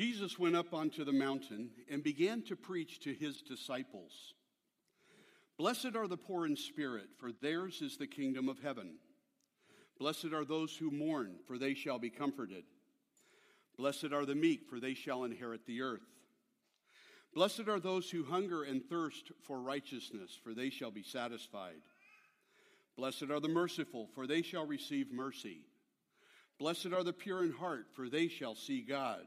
Jesus went up onto the mountain and began to preach to his disciples. Blessed are the poor in spirit, for theirs is the kingdom of heaven. Blessed are those who mourn, for they shall be comforted. Blessed are the meek, for they shall inherit the earth. Blessed are those who hunger and thirst for righteousness, for they shall be satisfied. Blessed are the merciful, for they shall receive mercy. Blessed are the pure in heart, for they shall see God.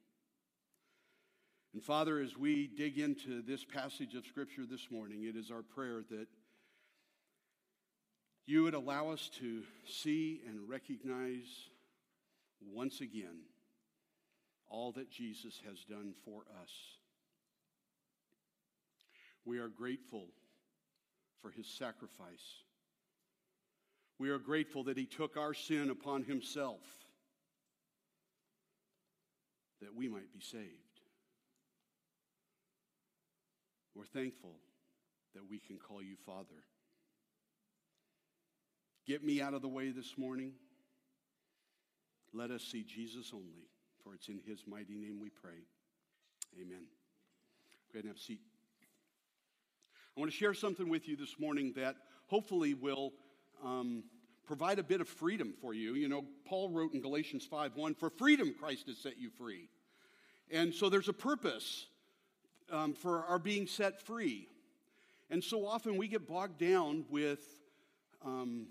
And Father, as we dig into this passage of Scripture this morning, it is our prayer that you would allow us to see and recognize once again all that Jesus has done for us. We are grateful for his sacrifice. We are grateful that he took our sin upon himself that we might be saved. We're thankful that we can call you Father. Get me out of the way this morning. Let us see Jesus only, for it's in his mighty name we pray. Amen. Go ahead and have a seat. I want to share something with you this morning that hopefully will um, provide a bit of freedom for you. You know, Paul wrote in Galatians 5 1, For freedom Christ has set you free. And so there's a purpose um, for our being set free. And so often we get bogged down with um,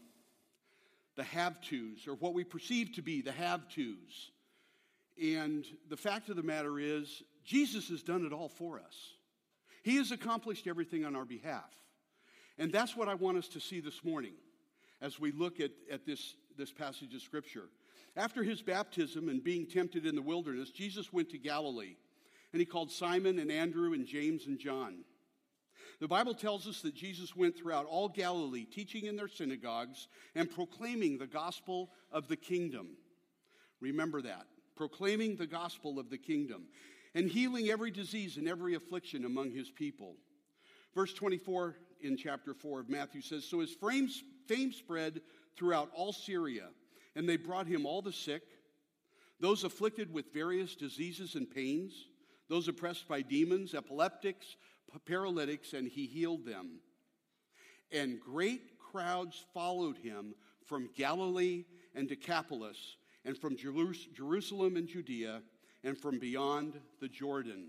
the have tos, or what we perceive to be the have tos. And the fact of the matter is, Jesus has done it all for us. He has accomplished everything on our behalf. And that's what I want us to see this morning as we look at, at this, this passage of Scripture. After his baptism and being tempted in the wilderness, Jesus went to Galilee and he called Simon and Andrew and James and John. The Bible tells us that Jesus went throughout all Galilee, teaching in their synagogues and proclaiming the gospel of the kingdom. Remember that. Proclaiming the gospel of the kingdom and healing every disease and every affliction among his people. Verse 24 in chapter 4 of Matthew says So his fame spread throughout all Syria, and they brought him all the sick, those afflicted with various diseases and pains those oppressed by demons, epileptics, paralytics, and he healed them. And great crowds followed him from Galilee and Decapolis, and from Jerusalem and Judea, and from beyond the Jordan.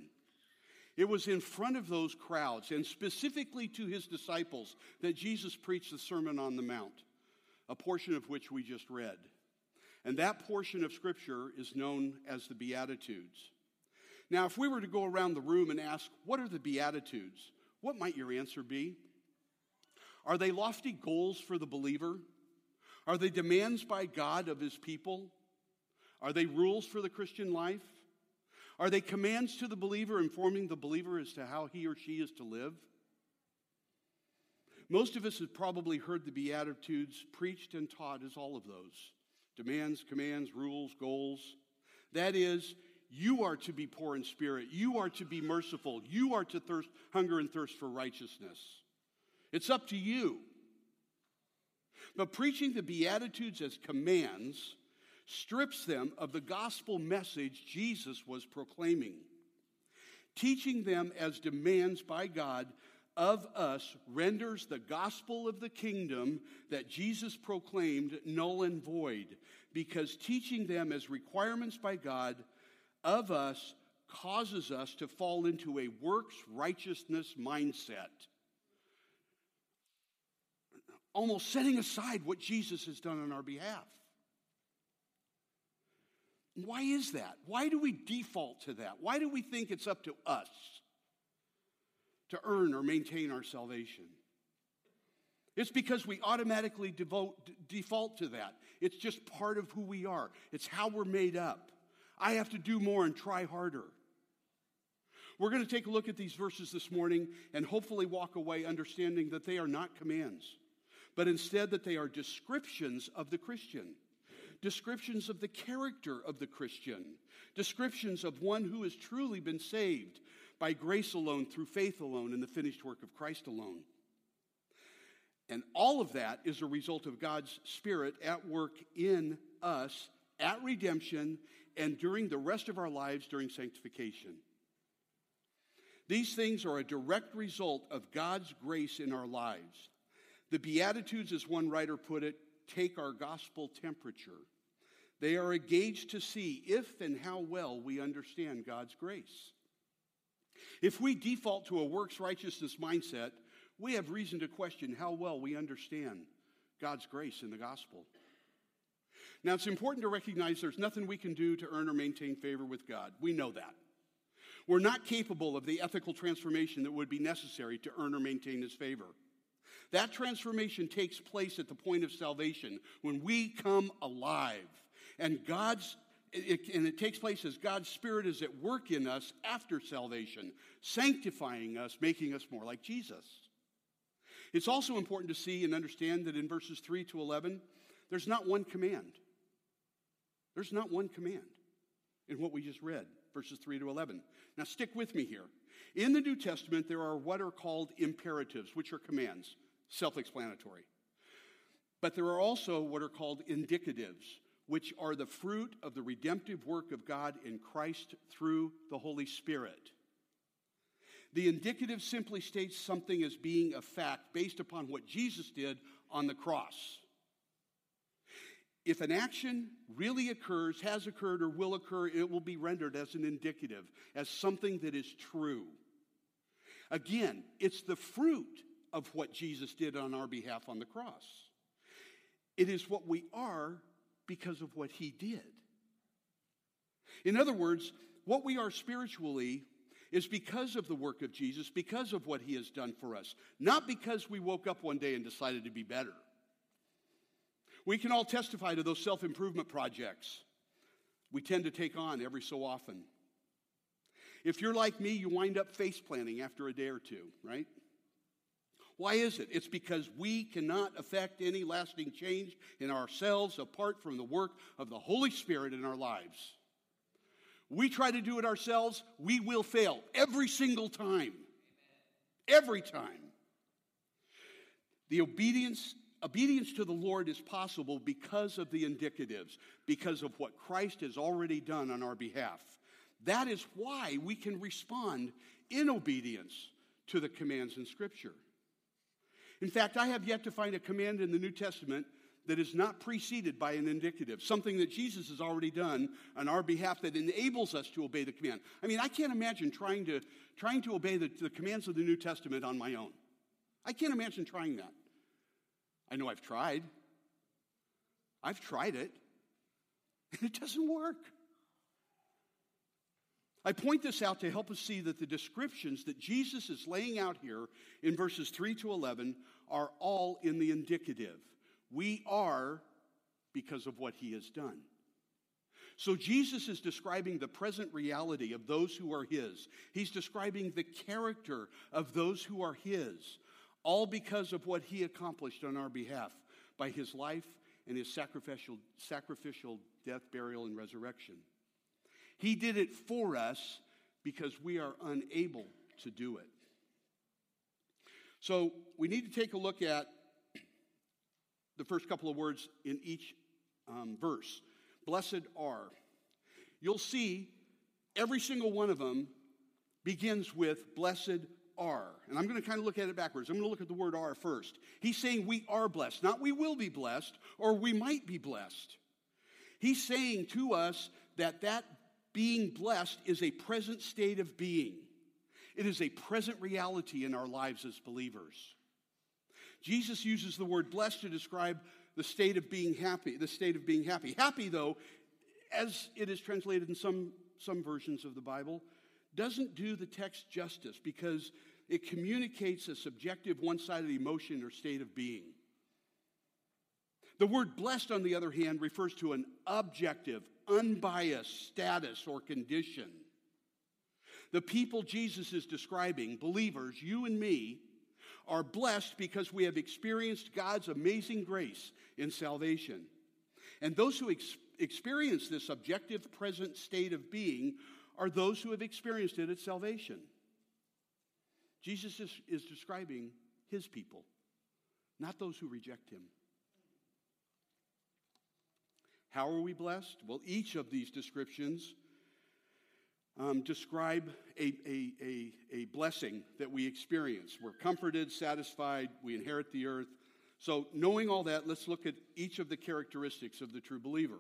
It was in front of those crowds, and specifically to his disciples, that Jesus preached the Sermon on the Mount, a portion of which we just read. And that portion of Scripture is known as the Beatitudes. Now, if we were to go around the room and ask, what are the Beatitudes? What might your answer be? Are they lofty goals for the believer? Are they demands by God of his people? Are they rules for the Christian life? Are they commands to the believer, informing the believer as to how he or she is to live? Most of us have probably heard the Beatitudes preached and taught as all of those demands, commands, rules, goals. That is, you are to be poor in spirit. You are to be merciful. You are to thirst, hunger and thirst for righteousness. It's up to you. But preaching the Beatitudes as commands strips them of the gospel message Jesus was proclaiming. Teaching them as demands by God of us renders the gospel of the kingdom that Jesus proclaimed null and void, because teaching them as requirements by God of us causes us to fall into a works righteousness mindset. Almost setting aside what Jesus has done on our behalf. Why is that? Why do we default to that? Why do we think it's up to us to earn or maintain our salvation? It's because we automatically devote, default to that. It's just part of who we are, it's how we're made up. I have to do more and try harder. We're going to take a look at these verses this morning and hopefully walk away understanding that they are not commands, but instead that they are descriptions of the Christian, descriptions of the character of the Christian, descriptions of one who has truly been saved by grace alone, through faith alone, in the finished work of Christ alone. And all of that is a result of God's Spirit at work in us at redemption and during the rest of our lives during sanctification. These things are a direct result of God's grace in our lives. The Beatitudes, as one writer put it, take our gospel temperature. They are a gauge to see if and how well we understand God's grace. If we default to a works righteousness mindset, we have reason to question how well we understand God's grace in the gospel. Now, it's important to recognize there's nothing we can do to earn or maintain favor with God. We know that. We're not capable of the ethical transformation that would be necessary to earn or maintain His favor. That transformation takes place at the point of salvation when we come alive. And God's it, and it takes place as God's Spirit is at work in us after salvation, sanctifying us, making us more like Jesus. It's also important to see and understand that in verses 3 to 11, there's not one command. There's not one command in what we just read, verses 3 to 11. Now, stick with me here. In the New Testament, there are what are called imperatives, which are commands, self explanatory. But there are also what are called indicatives, which are the fruit of the redemptive work of God in Christ through the Holy Spirit. The indicative simply states something as being a fact based upon what Jesus did on the cross if an action really occurs, has occurred, or will occur, it will be rendered as an indicative, as something that is true. Again, it's the fruit of what Jesus did on our behalf on the cross. It is what we are because of what he did. In other words, what we are spiritually is because of the work of Jesus, because of what he has done for us, not because we woke up one day and decided to be better. We can all testify to those self improvement projects we tend to take on every so often. If you're like me, you wind up face planting after a day or two, right? Why is it? It's because we cannot affect any lasting change in ourselves apart from the work of the Holy Spirit in our lives. We try to do it ourselves, we will fail every single time. Every time. The obedience Obedience to the Lord is possible because of the indicatives, because of what Christ has already done on our behalf. That is why we can respond in obedience to the commands in Scripture. In fact, I have yet to find a command in the New Testament that is not preceded by an indicative, something that Jesus has already done on our behalf that enables us to obey the command. I mean, I can't imagine trying to, trying to obey the, the commands of the New Testament on my own. I can't imagine trying that. I know I've tried. I've tried it, and it doesn't work. I point this out to help us see that the descriptions that Jesus is laying out here in verses 3 to 11 are all in the indicative. We are because of what he has done. So Jesus is describing the present reality of those who are his. He's describing the character of those who are his all because of what he accomplished on our behalf by his life and his sacrificial, sacrificial death, burial, and resurrection. He did it for us because we are unable to do it. So we need to take a look at the first couple of words in each um, verse. Blessed are. You'll see every single one of them begins with blessed are. And I'm going to kind of look at it backwards. I'm going to look at the word are first. He's saying we are blessed, not we will be blessed or we might be blessed. He's saying to us that that being blessed is a present state of being. It is a present reality in our lives as believers. Jesus uses the word blessed to describe the state of being happy, the state of being happy. Happy, though, as it is translated in some, some versions of the Bible, doesn't do the text justice because it communicates a subjective, one sided emotion or state of being. The word blessed, on the other hand, refers to an objective, unbiased status or condition. The people Jesus is describing, believers, you and me, are blessed because we have experienced God's amazing grace in salvation. And those who ex- experience this objective present state of being are those who have experienced it at salvation. Jesus is, is describing his people, not those who reject him. How are we blessed? Well, each of these descriptions um, describe a, a, a, a blessing that we experience. We're comforted, satisfied, we inherit the earth. So, knowing all that, let's look at each of the characteristics of the true believer.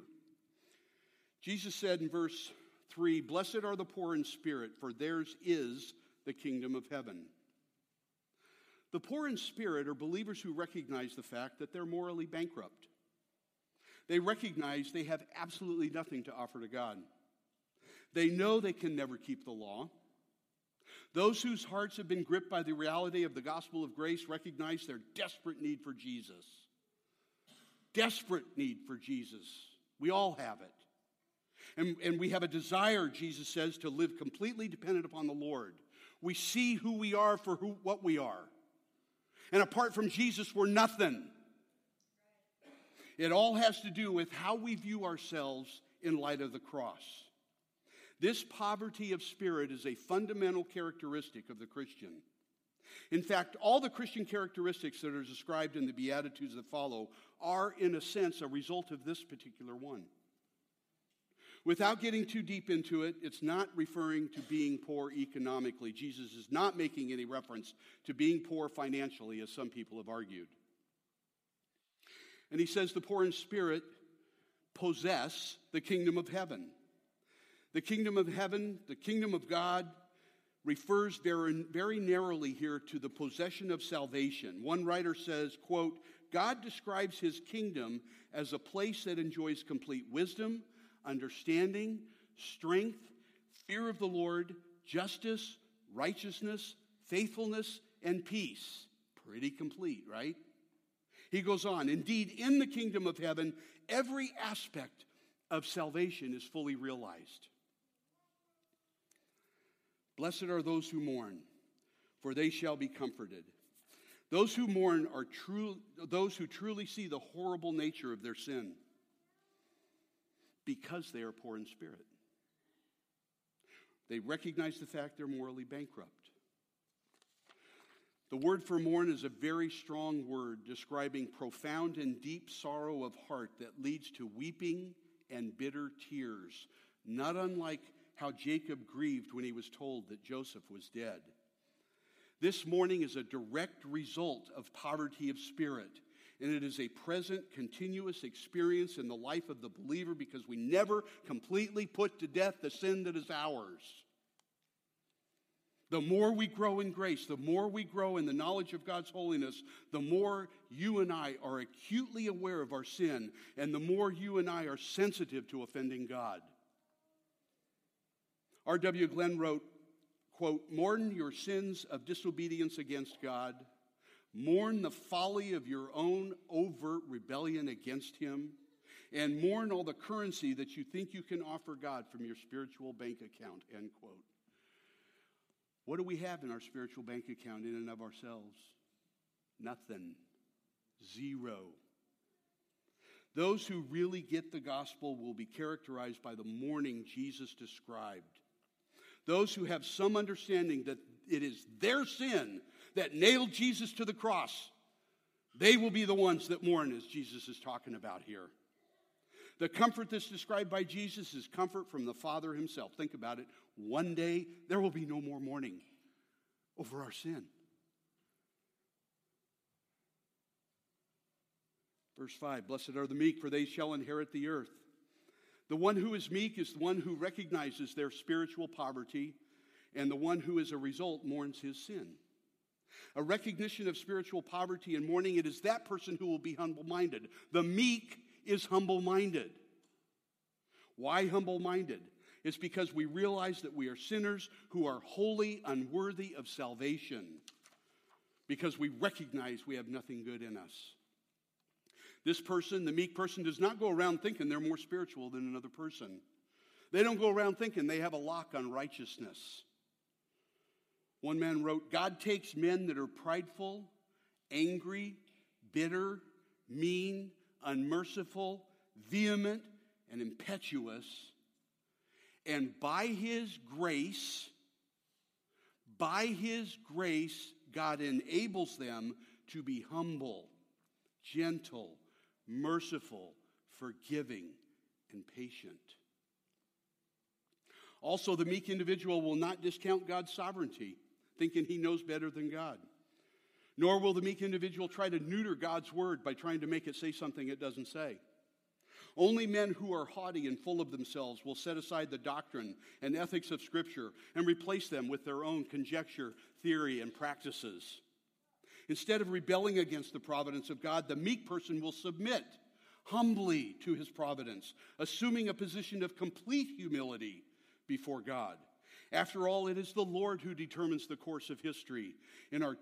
Jesus said in verse 3 Blessed are the poor in spirit, for theirs is the kingdom of heaven. The poor in spirit are believers who recognize the fact that they're morally bankrupt. They recognize they have absolutely nothing to offer to God. They know they can never keep the law. Those whose hearts have been gripped by the reality of the gospel of grace recognize their desperate need for Jesus. Desperate need for Jesus. We all have it. And, and we have a desire, Jesus says, to live completely dependent upon the Lord. We see who we are for who, what we are. And apart from Jesus, we're nothing. It all has to do with how we view ourselves in light of the cross. This poverty of spirit is a fundamental characteristic of the Christian. In fact, all the Christian characteristics that are described in the Beatitudes that follow are, in a sense, a result of this particular one. Without getting too deep into it, it's not referring to being poor economically. Jesus is not making any reference to being poor financially, as some people have argued. And he says the poor in spirit possess the kingdom of heaven. The kingdom of heaven, the kingdom of God, refers very, very narrowly here to the possession of salvation. One writer says, quote, God describes his kingdom as a place that enjoys complete wisdom, understanding, strength, fear of the Lord, justice, righteousness, faithfulness, and peace. Pretty complete, right? He goes on, indeed, in the kingdom of heaven, every aspect of salvation is fully realized. Blessed are those who mourn, for they shall be comforted. Those who mourn are true, those who truly see the horrible nature of their sin because they are poor in spirit. They recognize the fact they're morally bankrupt. The word for mourn is a very strong word describing profound and deep sorrow of heart that leads to weeping and bitter tears, not unlike how Jacob grieved when he was told that Joseph was dead. This mourning is a direct result of poverty of spirit and it is a present, continuous experience in the life of the believer because we never completely put to death the sin that is ours. The more we grow in grace, the more we grow in the knowledge of God's holiness, the more you and I are acutely aware of our sin, and the more you and I are sensitive to offending God. R.W. Glenn wrote, quote, Mourn your sins of disobedience against God Mourn the folly of your own overt rebellion against Him, and mourn all the currency that you think you can offer God from your spiritual bank account. End quote. What do we have in our spiritual bank account in and of ourselves? Nothing. Zero. Those who really get the gospel will be characterized by the mourning Jesus described. Those who have some understanding that it is their sin that nailed Jesus to the cross, they will be the ones that mourn, as Jesus is talking about here. The comfort that's described by Jesus is comfort from the Father Himself. Think about it. One day, there will be no more mourning over our sin. Verse 5 Blessed are the meek, for they shall inherit the earth. The one who is meek is the one who recognizes their spiritual poverty, and the one who, as a result, mourns his sin a recognition of spiritual poverty and mourning, it is that person who will be humble minded. The meek is humble minded. Why humble minded? It's because we realize that we are sinners who are wholly unworthy of salvation, because we recognize we have nothing good in us. This person, the meek person, does not go around thinking they're more spiritual than another person. They don't go around thinking they have a lock on righteousness. One man wrote God takes men that are prideful, angry, bitter, mean, unmerciful, vehement, and impetuous, and by his grace, by his grace, God enables them to be humble, gentle, merciful, forgiving, and patient. Also, the meek individual will not discount God's sovereignty, thinking he knows better than God. Nor will the meek individual try to neuter God's word by trying to make it say something it doesn't say. Only men who are haughty and full of themselves will set aside the doctrine and ethics of Scripture and replace them with their own conjecture, theory, and practices. Instead of rebelling against the providence of God, the meek person will submit humbly to his providence, assuming a position of complete humility before God. After all, it is the Lord who determines the course of history in our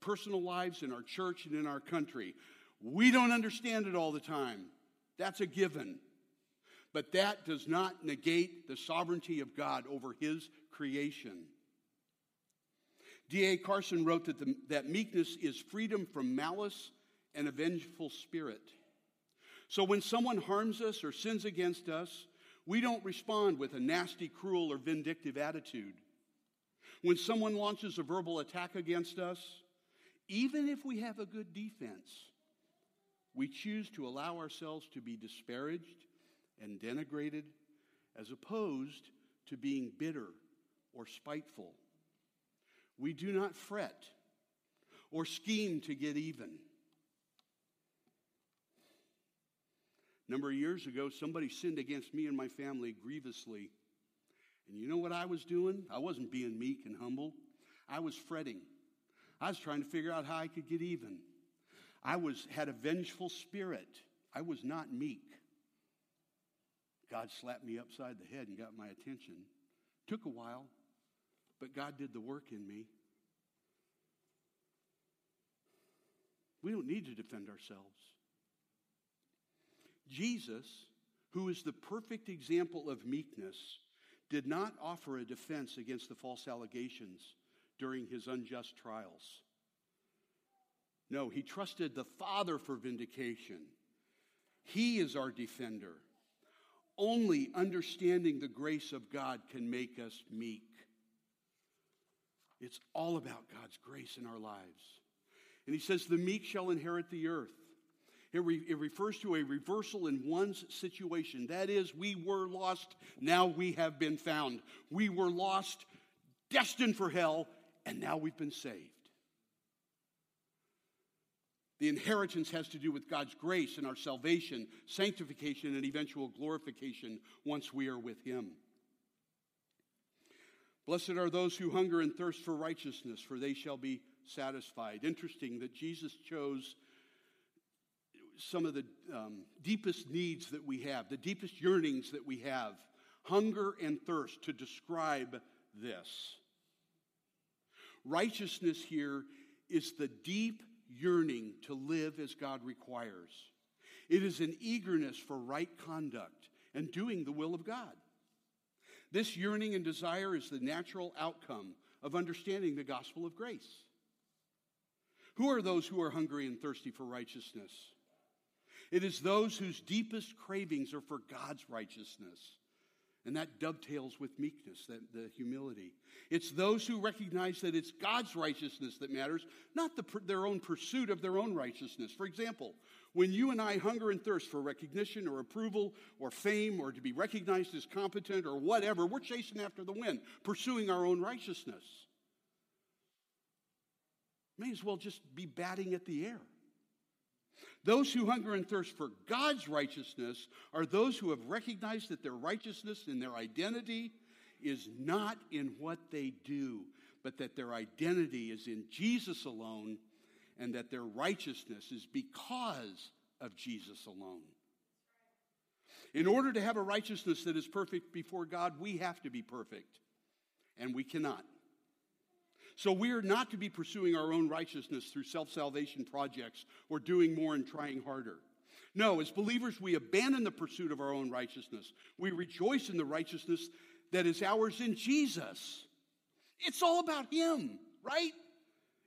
personal lives, in our church, and in our country. We don't understand it all the time. That's a given. But that does not negate the sovereignty of God over his creation. D.A. Carson wrote that, the, that meekness is freedom from malice and a vengeful spirit. So when someone harms us or sins against us, we don't respond with a nasty, cruel, or vindictive attitude. When someone launches a verbal attack against us, even if we have a good defense, we choose to allow ourselves to be disparaged and denigrated as opposed to being bitter or spiteful. We do not fret or scheme to get even. A number of years ago, somebody sinned against me and my family grievously. And you know what I was doing? I wasn't being meek and humble. I was fretting. I was trying to figure out how I could get even. I was had a vengeful spirit. I was not meek. God slapped me upside the head and got my attention. Took a while, but God did the work in me. We don't need to defend ourselves. Jesus, who is the perfect example of meekness, did not offer a defense against the false allegations during his unjust trials. No, he trusted the Father for vindication. He is our defender. Only understanding the grace of God can make us meek. It's all about God's grace in our lives. And he says, The meek shall inherit the earth. It, re- it, refers to a reversal in one's situation. That is, we were lost, now we have been found. We were lost, destined for hell, and now we've been saved. The inheritance has to do with God's grace and our salvation, sanctification, and eventual glorification once we are with Him. Blessed are those who hunger and thirst for righteousness, for they shall be satisfied. Interesting that Jesus chose some of the um, deepest needs that we have, the deepest yearnings that we have, hunger and thirst, to describe this. Righteousness here is the deep yearning to live as God requires. It is an eagerness for right conduct and doing the will of God. This yearning and desire is the natural outcome of understanding the gospel of grace. Who are those who are hungry and thirsty for righteousness? It is those whose deepest cravings are for God's righteousness. And that dovetails with meekness, that, the humility. It's those who recognize that it's God's righteousness that matters, not the, their own pursuit of their own righteousness. For example, when you and I hunger and thirst for recognition or approval or fame or to be recognized as competent or whatever, we're chasing after the wind, pursuing our own righteousness. May as well just be batting at the air. Those who hunger and thirst for God's righteousness are those who have recognized that their righteousness and their identity is not in what they do, but that their identity is in Jesus alone and that their righteousness is because of Jesus alone. In order to have a righteousness that is perfect before God, we have to be perfect, and we cannot. So we are not to be pursuing our own righteousness through self salvation projects or doing more and trying harder. No, as believers, we abandon the pursuit of our own righteousness. We rejoice in the righteousness that is ours in Jesus. It's all about Him, right?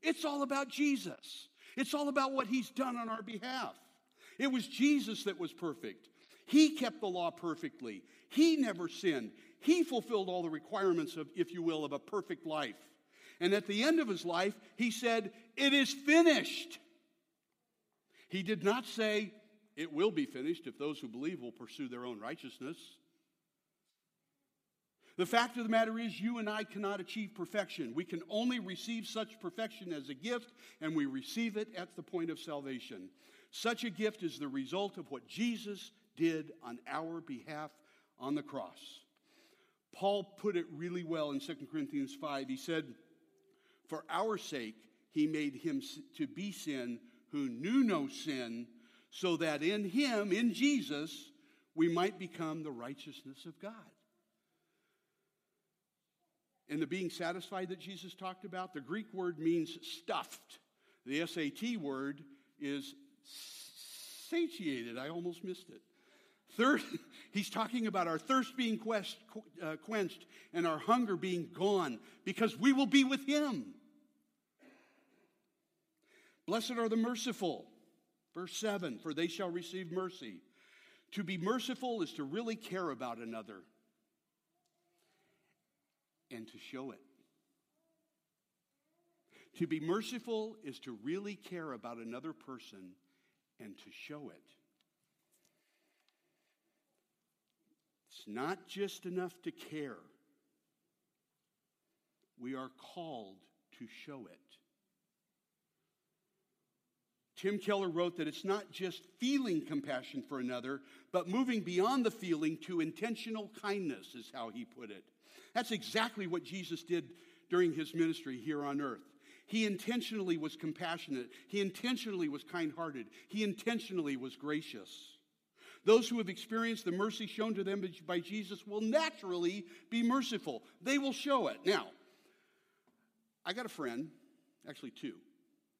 It's all about Jesus. It's all about what He's done on our behalf. It was Jesus that was perfect. He kept the law perfectly. He never sinned. He fulfilled all the requirements of, if you will, of a perfect life. And at the end of his life, he said, It is finished. He did not say, It will be finished if those who believe will pursue their own righteousness. The fact of the matter is, you and I cannot achieve perfection. We can only receive such perfection as a gift, and we receive it at the point of salvation. Such a gift is the result of what Jesus did on our behalf on the cross. Paul put it really well in 2 Corinthians 5. He said, For our sake, he made him to be sin who knew no sin, so that in him, in Jesus, we might become the righteousness of God. And the being satisfied that Jesus talked about, the Greek word means stuffed. The SAT word is satiated. I almost missed it. Third, he's talking about our thirst being quest, uh, quenched and our hunger being gone because we will be with him. Blessed are the merciful. Verse 7 For they shall receive mercy. To be merciful is to really care about another and to show it. To be merciful is to really care about another person and to show it. It's not just enough to care, we are called to show it. Tim Keller wrote that it's not just feeling compassion for another, but moving beyond the feeling to intentional kindness, is how he put it. That's exactly what Jesus did during his ministry here on earth. He intentionally was compassionate. He intentionally was kind hearted. He intentionally was gracious. Those who have experienced the mercy shown to them by Jesus will naturally be merciful. They will show it. Now, I got a friend, actually two,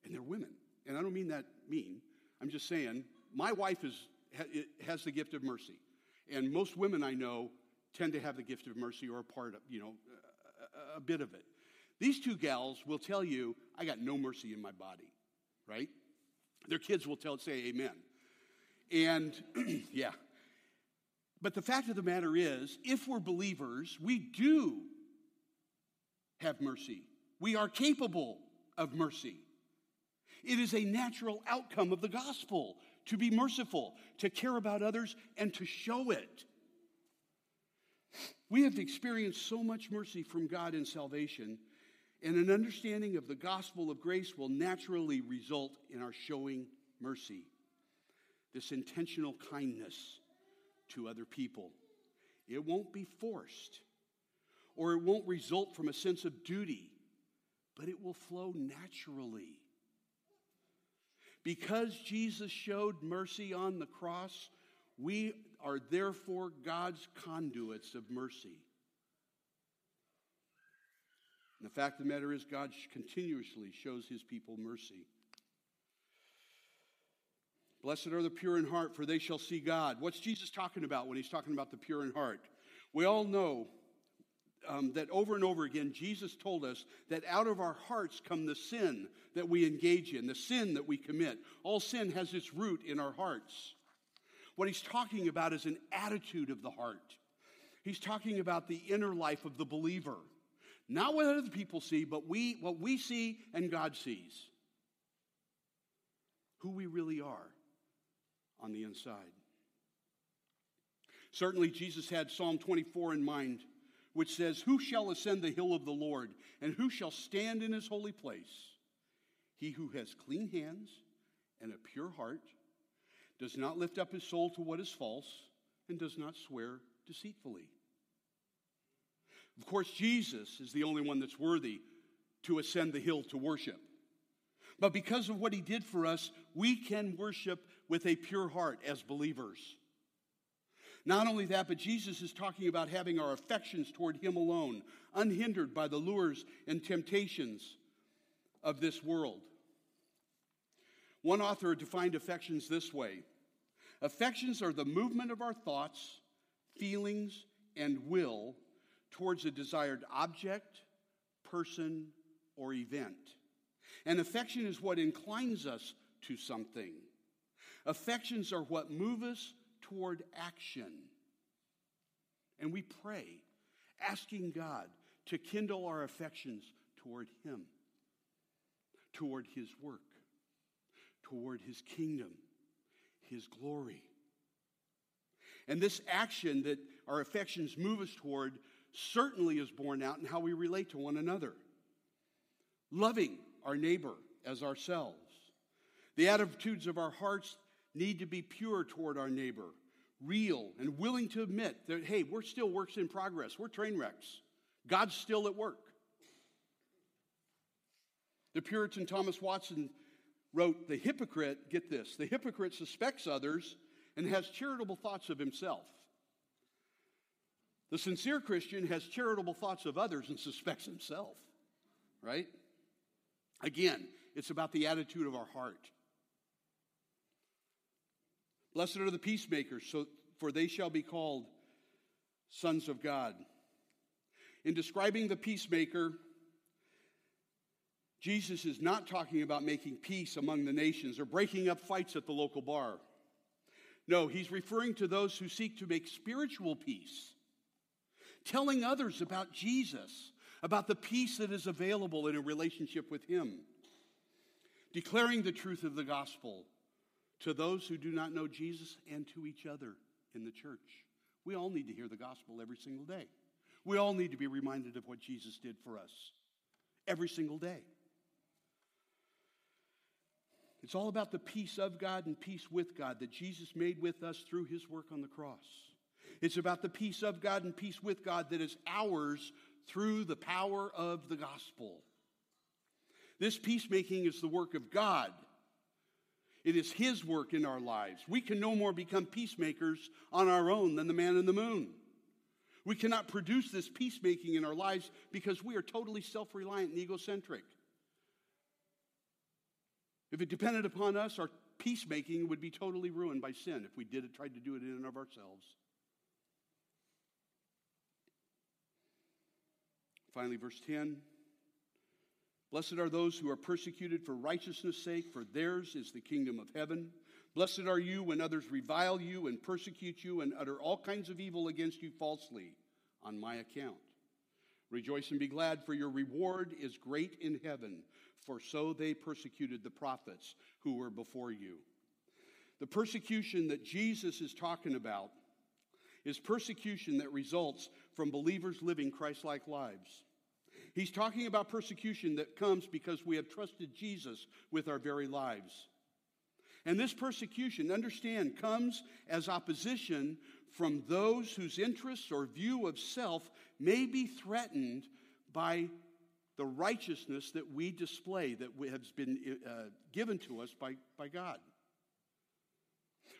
and they're women. And I don't mean that mean. I'm just saying, my wife is, has the gift of mercy. And most women I know tend to have the gift of mercy or a part of, you know, a, a bit of it. These two gals will tell you, I got no mercy in my body, right? Their kids will tell, say amen. And yeah. But the fact of the matter is, if we're believers, we do have mercy. We are capable of mercy. It is a natural outcome of the gospel to be merciful, to care about others, and to show it. We have experienced so much mercy from God in salvation, and an understanding of the gospel of grace will naturally result in our showing mercy, this intentional kindness to other people. It won't be forced, or it won't result from a sense of duty, but it will flow naturally. Because Jesus showed mercy on the cross, we are therefore God's conduits of mercy. And the fact of the matter is, God continuously shows his people mercy. Blessed are the pure in heart, for they shall see God. What's Jesus talking about when he's talking about the pure in heart? We all know um, that over and over again, Jesus told us that out of our hearts come the sin that we engage in, the sin that we commit. All sin has its root in our hearts. What he's talking about is an attitude of the heart. He's talking about the inner life of the believer. Not what other people see, but we, what we see and God sees. Who we really are on the inside. Certainly, Jesus had Psalm 24 in mind, which says, Who shall ascend the hill of the Lord, and who shall stand in his holy place? He who has clean hands and a pure heart does not lift up his soul to what is false, and does not swear deceitfully. Of course, Jesus is the only one that's worthy to ascend the hill to worship. But because of what he did for us, we can worship with a pure heart as believers. Not only that, but Jesus is talking about having our affections toward him alone, unhindered by the lures and temptations of this world. One author defined affections this way Affections are the movement of our thoughts, feelings, and will towards a desired object, person, or event. And affection is what inclines us to something. Affections are what move us toward action. And we pray, asking God to kindle our affections toward Him, toward His work, toward His kingdom, His glory. And this action that our affections move us toward certainly is borne out in how we relate to one another. Loving our neighbor as ourselves. The attitudes of our hearts need to be pure toward our neighbor, real, and willing to admit that, hey, we're still works in progress. We're train wrecks. God's still at work. The Puritan Thomas Watson wrote, The hypocrite, get this, the hypocrite suspects others and has charitable thoughts of himself. The sincere Christian has charitable thoughts of others and suspects himself, right? Again, it's about the attitude of our heart. Blessed are the peacemakers, so, for they shall be called sons of God. In describing the peacemaker, Jesus is not talking about making peace among the nations or breaking up fights at the local bar. No, he's referring to those who seek to make spiritual peace, telling others about Jesus, about the peace that is available in a relationship with him, declaring the truth of the gospel to those who do not know Jesus and to each other in the church. We all need to hear the gospel every single day. We all need to be reminded of what Jesus did for us every single day. It's all about the peace of God and peace with God that Jesus made with us through his work on the cross. It's about the peace of God and peace with God that is ours through the power of the gospel. This peacemaking is the work of God. It is His work in our lives. We can no more become peacemakers on our own than the man in the moon. We cannot produce this peacemaking in our lives because we are totally self reliant and egocentric. If it depended upon us, our peacemaking would be totally ruined by sin if we did it, tried to do it in and of ourselves. Finally, verse 10 Blessed are those who are persecuted for righteousness' sake, for theirs is the kingdom of heaven. Blessed are you when others revile you and persecute you and utter all kinds of evil against you falsely on my account. Rejoice and be glad, for your reward is great in heaven for so they persecuted the prophets who were before you. The persecution that Jesus is talking about is persecution that results from believers living Christ like lives. He's talking about persecution that comes because we have trusted Jesus with our very lives. And this persecution, understand, comes as opposition from those whose interests or view of self may be threatened by the righteousness that we display that has been uh, given to us by, by God.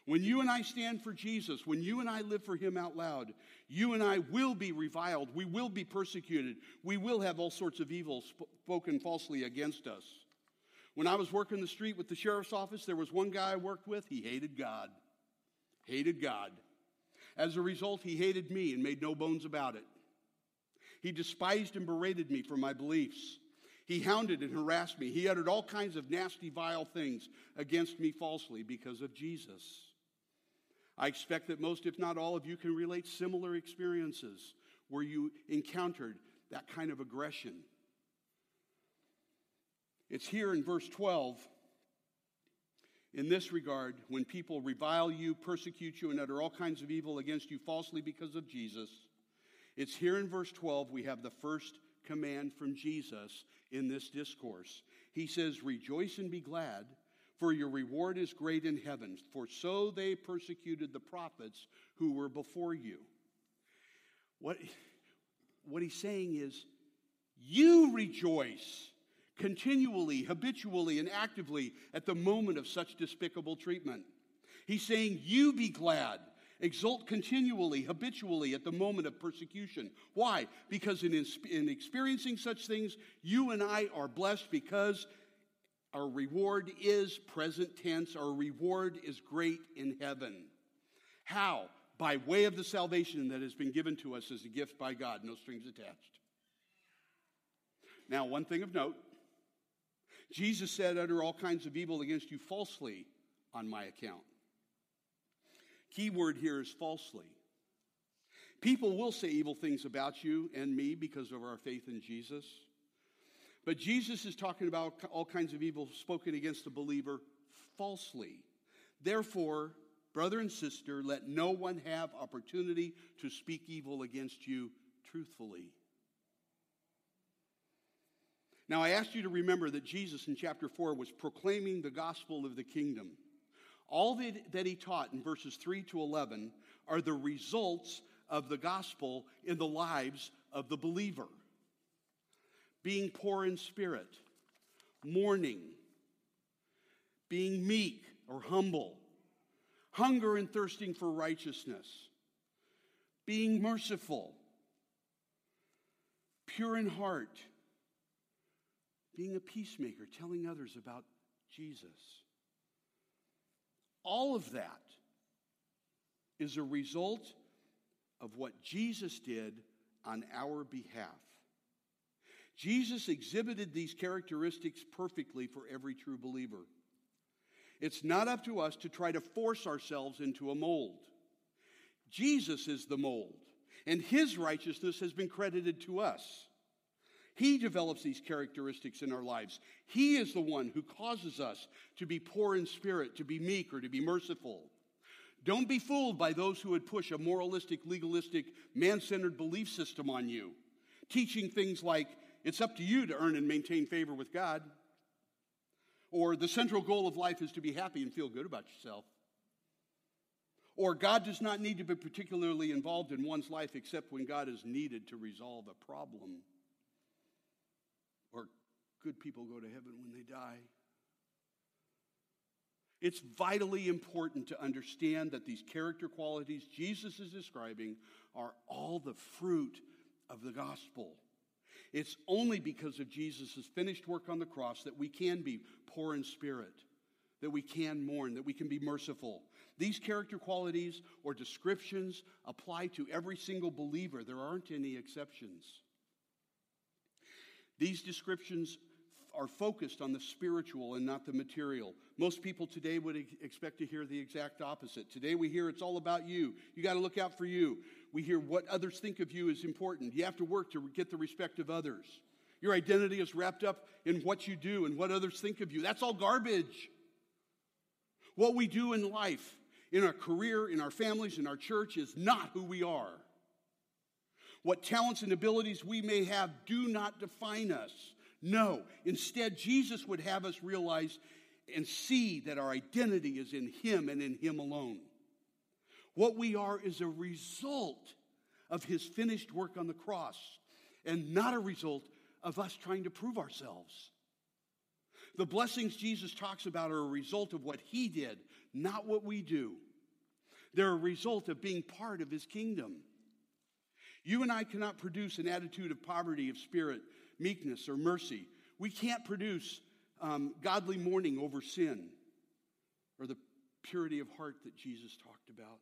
When you and I stand for Jesus, when you and I live for Him out loud, you and I will be reviled. We will be persecuted. We will have all sorts of evil spoken falsely against us. When I was working the street with the sheriff's office, there was one guy I worked with. He hated God. Hated God. As a result, he hated me and made no bones about it. He despised and berated me for my beliefs. He hounded and harassed me. He uttered all kinds of nasty, vile things against me falsely because of Jesus. I expect that most, if not all of you, can relate similar experiences where you encountered that kind of aggression. It's here in verse 12. In this regard, when people revile you, persecute you, and utter all kinds of evil against you falsely because of Jesus, it's here in verse 12 we have the first command from Jesus in this discourse. He says, Rejoice and be glad, for your reward is great in heaven, for so they persecuted the prophets who were before you. What, what he's saying is, You rejoice continually, habitually, and actively at the moment of such despicable treatment. He's saying, You be glad Exult continually, habitually at the moment of persecution. Why? Because in, in experiencing such things, you and I are blessed because our reward is present tense. Our reward is great in heaven. How? By way of the salvation that has been given to us as a gift by God, no strings attached. Now, one thing of note Jesus said, Utter all kinds of evil against you falsely on my account. Key word here is falsely. People will say evil things about you and me because of our faith in Jesus. But Jesus is talking about all kinds of evil spoken against a believer falsely. Therefore, brother and sister, let no one have opportunity to speak evil against you truthfully. Now, I asked you to remember that Jesus in chapter 4 was proclaiming the gospel of the kingdom. All that, that he taught in verses 3 to 11 are the results of the gospel in the lives of the believer being poor in spirit, mourning, being meek or humble, hunger and thirsting for righteousness, being merciful, pure in heart, being a peacemaker, telling others about Jesus. All of that is a result of what Jesus did on our behalf. Jesus exhibited these characteristics perfectly for every true believer. It's not up to us to try to force ourselves into a mold. Jesus is the mold, and his righteousness has been credited to us. He develops these characteristics in our lives. He is the one who causes us to be poor in spirit, to be meek, or to be merciful. Don't be fooled by those who would push a moralistic, legalistic, man centered belief system on you, teaching things like it's up to you to earn and maintain favor with God. Or the central goal of life is to be happy and feel good about yourself. Or God does not need to be particularly involved in one's life except when God is needed to resolve a problem. Or good people go to heaven when they die. It's vitally important to understand that these character qualities Jesus is describing are all the fruit of the gospel. It's only because of Jesus' finished work on the cross that we can be poor in spirit, that we can mourn, that we can be merciful. These character qualities or descriptions apply to every single believer. There aren't any exceptions. These descriptions are focused on the spiritual and not the material. Most people today would expect to hear the exact opposite. Today we hear it's all about you. You got to look out for you. We hear what others think of you is important. You have to work to get the respect of others. Your identity is wrapped up in what you do and what others think of you. That's all garbage. What we do in life, in our career, in our families, in our church, is not who we are. What talents and abilities we may have do not define us. No, instead, Jesus would have us realize and see that our identity is in Him and in Him alone. What we are is a result of His finished work on the cross and not a result of us trying to prove ourselves. The blessings Jesus talks about are a result of what He did, not what we do. They're a result of being part of His kingdom. You and I cannot produce an attitude of poverty of spirit meekness, or mercy. We can't produce um, godly mourning over sin or the purity of heart that Jesus talked about.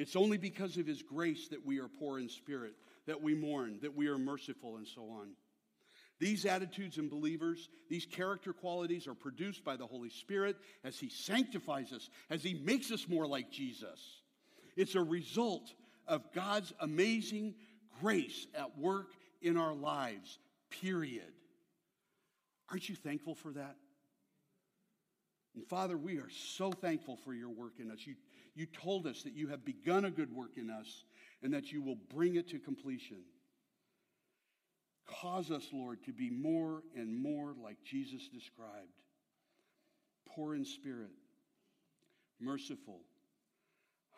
It's only because of his grace that we are poor in spirit, that we mourn, that we are merciful, and so on. These attitudes in believers, these character qualities are produced by the Holy Spirit as He sanctifies us, as He makes us more like Jesus. It's a result of God's amazing grace at work in our lives, period. Aren't you thankful for that? And Father, we are so thankful for your work in us. You, you told us that you have begun a good work in us and that you will bring it to completion. Cause us, Lord, to be more and more like Jesus described poor in spirit, merciful,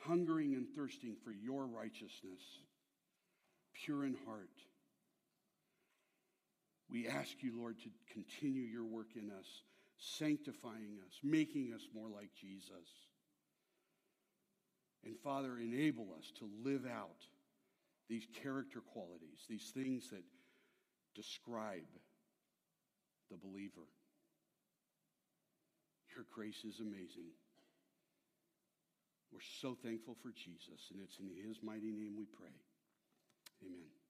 hungering and thirsting for your righteousness, pure in heart we ask you, Lord, to continue your work in us, sanctifying us, making us more like Jesus. And Father, enable us to live out these character qualities, these things that describe the believer. Your grace is amazing. We're so thankful for Jesus, and it's in his mighty name we pray. Amen.